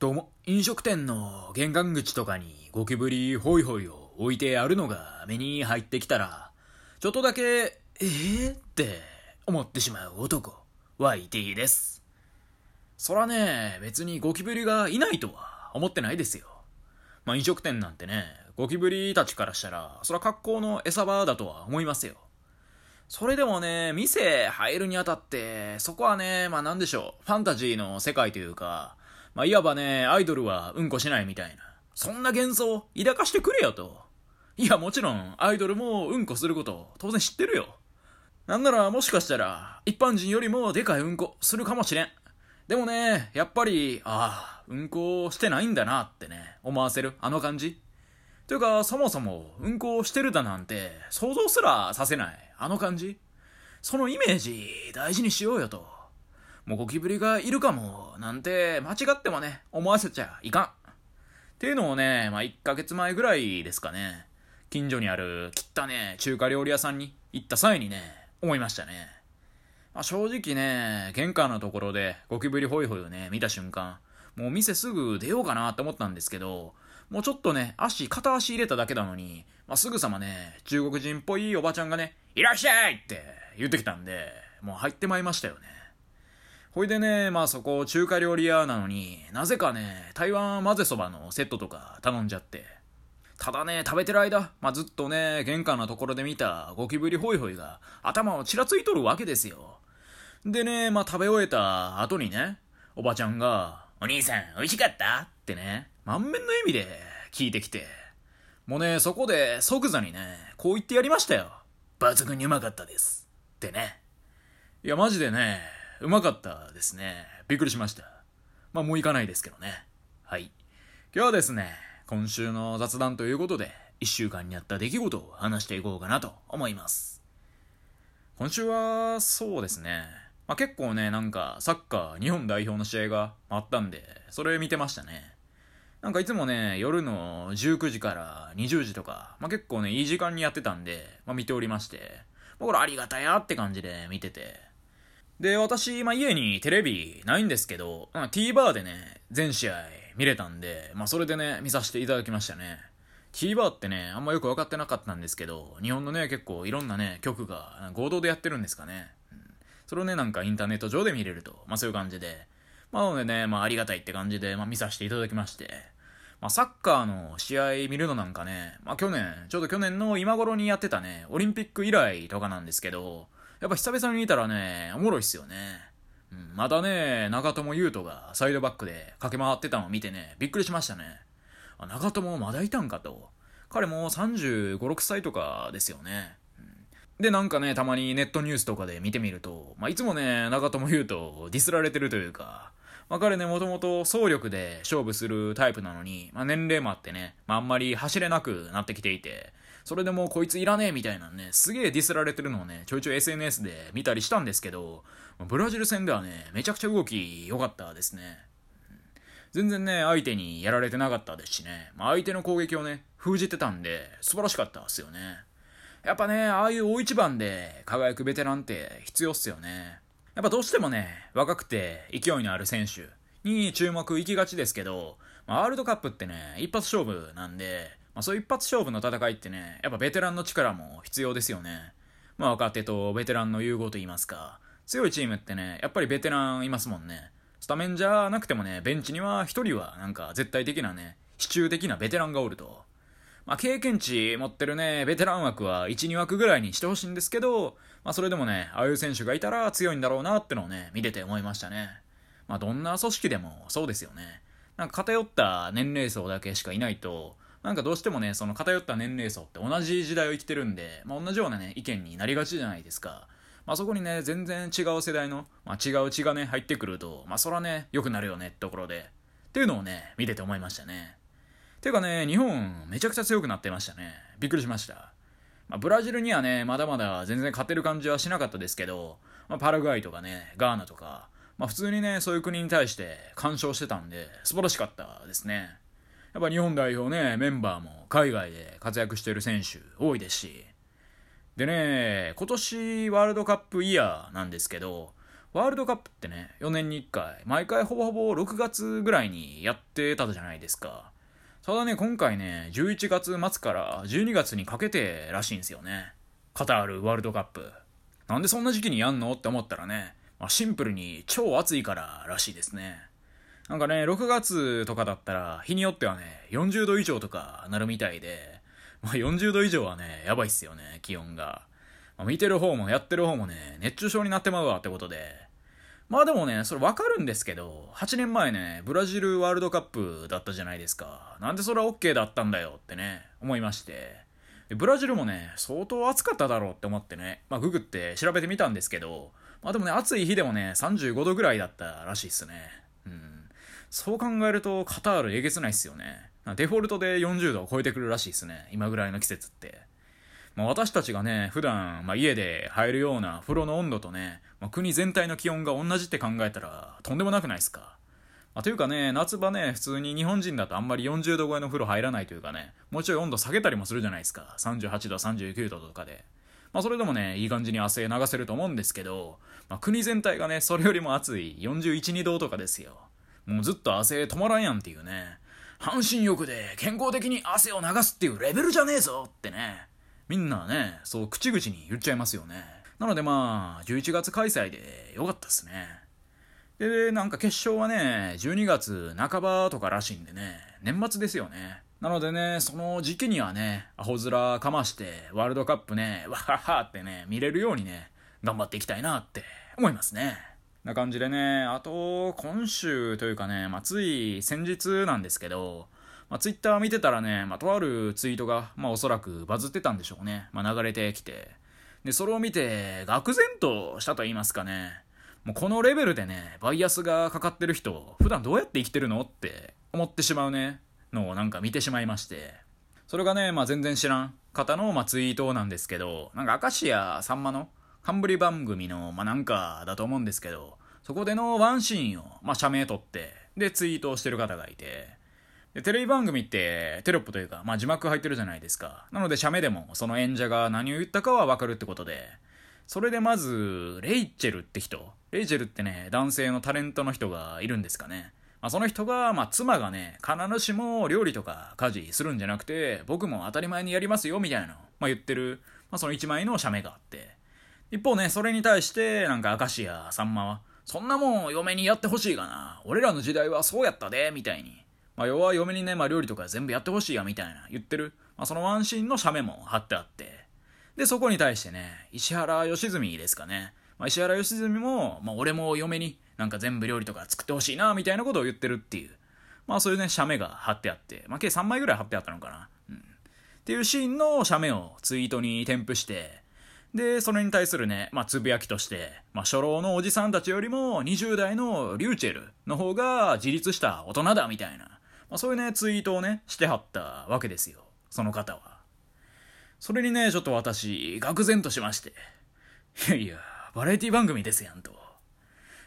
どうも、飲食店の玄関口とかにゴキブリホイホイを置いてあるのが目に入ってきたら、ちょっとだけ、えー、って思ってしまう男、YT です。そらね、別にゴキブリがいないとは思ってないですよ。まあ飲食店なんてね、ゴキブリたちからしたら、そら格好の餌場だとは思いますよ。それでもね、店入るにあたって、そこはね、まあなんでしょう、ファンタジーの世界というか、まあ、いわばね、アイドルはうんこしないみたいな。そんな幻想、抱かしてくれよと。いや、もちろん、アイドルもうんこすること、当然知ってるよ。なんなら、もしかしたら、一般人よりもでかいうんこ、するかもしれん。でもね、やっぱり、ああ、うんこしてないんだなってね、思わせる、あの感じ。というか、そもそも、うんこしてるだなんて、想像すらさせない、あの感じ。そのイメージ、大事にしようよと。もうゴキブリがいるかも、なんて間違ってもね、思わせちゃいかん。っていうのをね、まあ、1ヶ月前ぐらいですかね、近所にある汚ね中華料理屋さんに行った際にね、思いましたね。まあ、正直ね、玄関のところでゴキブリホイホイをね、見た瞬間、もう店すぐ出ようかなって思ったんですけど、もうちょっとね、足、片足入れただけなのに、まあ、すぐさまね、中国人っぽいおばちゃんがね、いらっしゃいって言ってきたんで、もう入ってまいりましたよね。ほいでね、まあそこ中華料理屋なのに、なぜかね、台湾混ぜそばのセットとか頼んじゃって。ただね、食べてる間、まあずっとね、玄関のところで見たゴキブリホイホイが頭をちらついとるわけですよ。でね、まあ食べ終えた後にね、おばちゃんが、お兄さん、美味しかった？ってね、満面の笑みで聞いてきて。もうね、そこで即座にね、こう言ってやりましたよ。抜群にうまかったです。ってね。いや、マジでね、うまかったですね。びっくりしました。まあもう行かないですけどね。はい。今日はですね、今週の雑談ということで、一週間にあった出来事を話していこうかなと思います。今週は、そうですね。まあ結構ね、なんかサッカー日本代表の試合があったんで、それ見てましたね。なんかいつもね、夜の19時から20時とか、まあ結構ね、いい時間にやってたんで、まあ見ておりまして、まあこれありがたやって感じで見てて、で、私、ま、家にテレビないんですけど、まあ、TVer でね、全試合見れたんで、まあ、それでね、見させていただきましたね。TVer ってね、あんまよく分かってなかったんですけど、日本のね、結構いろんなね、曲が合同でやってるんですかね。うん、それをね、なんかインターネット上で見れると、まあそういう感じで。まあなのでね、まあありがたいって感じで、まあ見させていただきまして。まあサッカーの試合見るのなんかね、まあ去年、ちょうど去年の今頃にやってたね、オリンピック以来とかなんですけど、やっぱ久々に見たらね、おもろいっすよね。またね、長友佑都がサイドバックで駆け回ってたのを見てね、びっくりしましたね。長友まだいたんかと。彼も35、6歳とかですよね。で、なんかね、たまにネットニュースとかで見てみると、まあ、いつもね、長友佑都ディスられてるというか、まあ、彼ね、もともと総力で勝負するタイプなのに、まあ、年齢もあってね、まあ、あんまり走れなくなってきていて、それでもうこいついらねえみたいなね、すげえディスられてるのをね、ちょいちょい SNS で見たりしたんですけど、ブラジル戦ではね、めちゃくちゃ動き良かったですね。全然ね、相手にやられてなかったですしね、まあ、相手の攻撃をね、封じてたんで、素晴らしかったですよね。やっぱね、ああいう大一番で輝くベテランって必要っすよね。やっぱどうしてもね、若くて勢いのある選手に注目行きがちですけど、まあ、ワールドカップってね、一発勝負なんで、まあ、そういう一発勝負の戦いってね、やっぱベテランの力も必要ですよね。まあ若手とベテランの融合と言いますか、強いチームってね、やっぱりベテランいますもんね。スタメンじゃなくてもね、ベンチには一人はなんか絶対的なね、支柱的なベテランがおると。まあ経験値持ってるね、ベテラン枠は1、2枠ぐらいにしてほしいんですけど、まあそれでもね、ああいう選手がいたら強いんだろうなってのをね、見てて思いましたね。まあどんな組織でもそうですよね。なんか偏った年齢層だけしかいないと、なんかどうしてもね、その偏った年齢層って同じ時代を生きてるんで、まあ、同じようなね、意見になりがちじゃないですか。まあ、そこにね、全然違う世代の、まあ、違う血がね、入ってくると、まあ、そらね、良くなるよねってところで、っていうのをね、見てて思いましたね。ていうかね、日本、めちゃくちゃ強くなってましたね。びっくりしました。まあ、ブラジルにはね、まだまだ全然勝てる感じはしなかったですけど、まあ、パラグアイとかね、ガーナとか、まあ、普通にね、そういう国に対して干渉してたんで、素晴らしかったですね。やっぱ日本代表ね、メンバーも海外で活躍してる選手多いですし。でね、今年ワールドカップイヤーなんですけど、ワールドカップってね、4年に1回、毎回ほぼほぼ6月ぐらいにやってたじゃないですか。ただね、今回ね、11月末から12月にかけてらしいんですよね。カタールワールドカップ。なんでそんな時期にやんのって思ったらね、まあ、シンプルに超暑いかららしいですね。なんかね、6月とかだったら、日によってはね、40度以上とかなるみたいで、まあ、40度以上はね、やばいっすよね、気温が。まあ、見てる方もやってる方もね、熱中症になってまうわってことで。まあでもね、それわかるんですけど、8年前ね、ブラジルワールドカップだったじゃないですか。なんでそれは OK だったんだよってね、思いまして。ブラジルもね、相当暑かっただろうって思ってね、まあググって調べてみたんですけど、まあでもね、暑い日でもね、35度ぐらいだったらしいっすね。うん。そう考えると、カタールえげつないっすよね。デフォルトで40度を超えてくるらしいっすね。今ぐらいの季節って。まあ、私たちがね、普段、まあ、家で入るような風呂の温度とね、まあ、国全体の気温が同じって考えたら、とんでもなくないっすか。まあ、というかね、夏場ね、普通に日本人だとあんまり40度超えの風呂入らないというかね、もうちょい温度下げたりもするじゃないですか。38度、39度とかで。まあ、それでもね、いい感じに汗流せると思うんですけど、まあ、国全体がね、それよりも暑い41、2度とかですよ。もうずっと汗止まらんやんっていうね。半身浴で健康的に汗を流すっていうレベルじゃねえぞってね。みんなね、そう口々に言っちゃいますよね。なのでまあ、11月開催でよかったっすね。で、なんか決勝はね、12月半ばとからしいんでね、年末ですよね。なのでね、その時期にはね、アホ面かまして、ワールドカップね、わははってね、見れるようにね、頑張っていきたいなって思いますね。な感じでね、あと、今週というかね、まあ、つい先日なんですけど、まあ、ツイッター見てたらね、まあ、とあるツイートが、まあ、おそらくバズってたんでしょうね。まあ、流れてきて。で、それを見て、愕然としたと言いますかね。もうこのレベルでね、バイアスがかかってる人、普段どうやって生きてるのって思ってしまうね、のをなんか見てしまいまして。それがね、まあ、全然知らん方の、まあ、ツイートなんですけど、なんか明石家さんまの冠番組の、まあ、なんかだと思うんですけど、そこでのワンシーンを、まあ、社名取って、で、ツイートをしてる方がいて、で、テレビ番組ってテロップというか、まあ、字幕入ってるじゃないですか。なので、社名でもその演者が何を言ったかはわかるってことで、それでまず、レイチェルって人。レイチェルってね、男性のタレントの人がいるんですかね。まあ、その人が、まあ、妻がね、必ずしも料理とか家事するんじゃなくて、僕も当たり前にやりますよ、みたいなの、まあ、言ってる、まあ、その一枚の社名があって。一方ね、それに対して、なんか、明石家さんまは、そんなもん嫁にやってほしいがな。俺らの時代はそうやったで、みたいに。まあ、要は嫁にね、まあ、料理とか全部やってほしいや、みたいな言ってる。まあ、そのワンシーンの写メも貼ってあって。で、そこに対してね、石原良純ですかね。まあ、石原良純も、まあ、俺も嫁になんか全部料理とか作ってほしいな、みたいなことを言ってるっていう。まあ、そういうね、写メが貼ってあって。まあ、計3枚ぐらい貼ってあったのかな。うん。っていうシーンの写メをツイートに添付して、で、それに対するね、まあ、つぶやきとして、まあ、初老のおじさんたちよりも20代のリューチェルの方が自立した大人だみたいな、まあ、そういうね、ツイートをね、してはったわけですよ。その方は。それにね、ちょっと私、愕然としまして。いやいや、バラエティ番組ですやんと。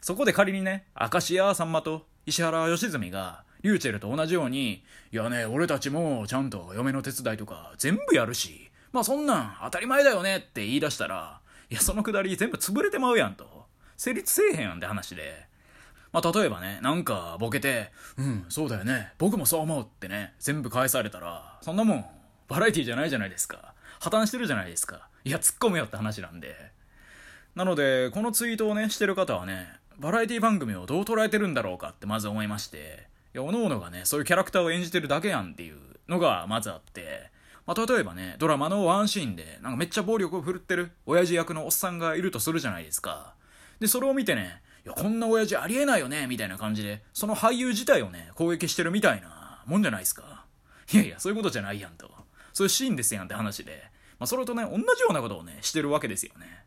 そこで仮にね、明石家さんまと石原良純が、リューチェルと同じように、いやね、俺たちもちゃんと嫁の手伝いとか全部やるし、まあそんなん当たり前だよねって言い出したら、いやそのくだり全部潰れてまうやんと。成立せえへんやんって話で。まあ例えばね、なんかボケて、うん、そうだよね、僕もそう思うってね、全部返されたら、そんなもん、バラエティじゃないじゃないですか。破綻してるじゃないですか。いや、突っ込むよって話なんで。なので、このツイートをね、してる方はね、バラエティ番組をどう捉えてるんだろうかってまず思いまして、いや、おのおのがね、そういうキャラクターを演じてるだけやんっていうのがまずあって、まあ、例えばね、ドラマのワンシーンで、なんかめっちゃ暴力を振るってる親父役のおっさんがいるとするじゃないですか。で、それを見てね、いや、こんな親父ありえないよね、みたいな感じで、その俳優自体をね、攻撃してるみたいなもんじゃないですか。いやいや、そういうことじゃないやんと。そういうシーンですやんって話で、まあ、それとね、同じようなことをね、してるわけですよね。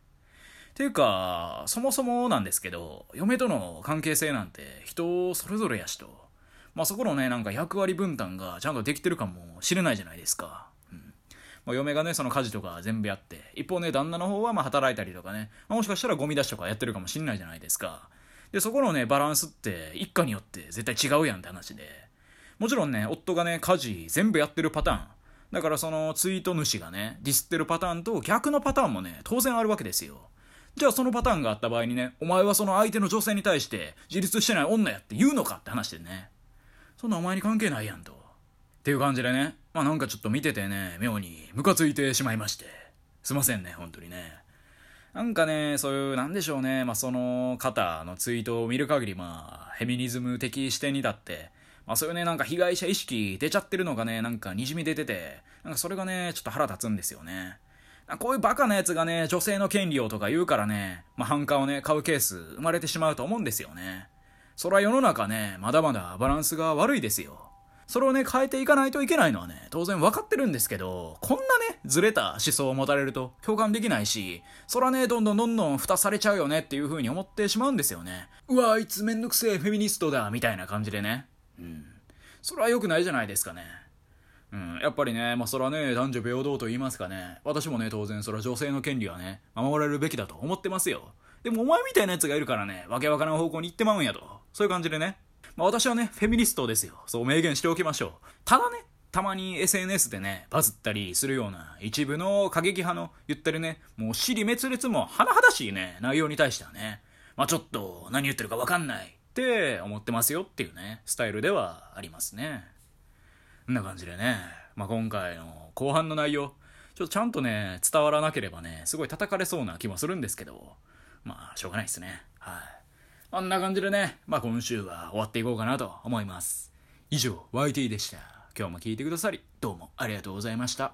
ていうか、そもそもなんですけど、嫁との関係性なんて人それぞれやしと。まあそこのね、なんか役割分担がちゃんとできてるかもしれないじゃないですか。まあ、嫁がね、その家事とか全部やって、一方ね、旦那の方はまあ働いたりとかね、まあ、もしかしたらゴミ出しとかやってるかもしんないじゃないですか。で、そこのね、バランスって一家によって絶対違うやんって話で。もちろんね、夫がね、家事全部やってるパターン。だからそのツイート主がね、ディスってるパターンと逆のパターンもね、当然あるわけですよ。じゃあそのパターンがあった場合にね、お前はその相手の女性に対して自立してない女やって言うのかって話でね。そんなお前に関係ないやんと。っていう感じでね、まあなんかちょっと見ててね、妙にムカついてしまいまして。すいませんね、本当にね。なんかね、そういう、なんでしょうね、まあその方のツイートを見る限り、まあ、フェミニズム的視点に立って、まあそういうね、なんか被害者意識出ちゃってるのがね、なんか滲み出てて、なんかそれがね、ちょっと腹立つんですよね。こういうバカなやつがね、女性の権利をとか言うからね、まあ、反感をね、買うケース生まれてしまうと思うんですよね。それは世の中ね、まだまだバランスが悪いですよ。それをね、変えていかないといけないのはね、当然分かってるんですけど、こんなね、ずれた思想を持たれると共感できないし、そらね、どんどんどんどん蓋されちゃうよねっていう風に思ってしまうんですよね。うわ、あいつめんどくせえフェミニストだ、みたいな感じでね。うん。それは良くないじゃないですかね。うん、やっぱりね、まあ、それはね、男女平等と言いますかね、私もね、当然、それは女性の権利はね、守られるべきだと思ってますよ。でも、お前みたいなやつがいるからね、わけわからん方向に行ってまうんやと。そういう感じでね。まあ、私はね、フェミニストですよ。そう明言しておきましょう。ただね、たまに SNS でね、バズったりするような一部の過激派の言ってるね、もう尻滅裂も甚だしいね、内容に対してはね、まあちょっと何言ってるかわかんないって思ってますよっていうね、スタイルではありますね。こんな感じでね、まあ、今回の後半の内容、ちょっとちゃんとね、伝わらなければね、すごい叩かれそうな気もするんですけど、まあ、しょうがないですね。はい。こんな感じでね、まあ今週は終わっていこうかなと思います。以上、YT でした。今日も聞いてくださり、どうもありがとうございました。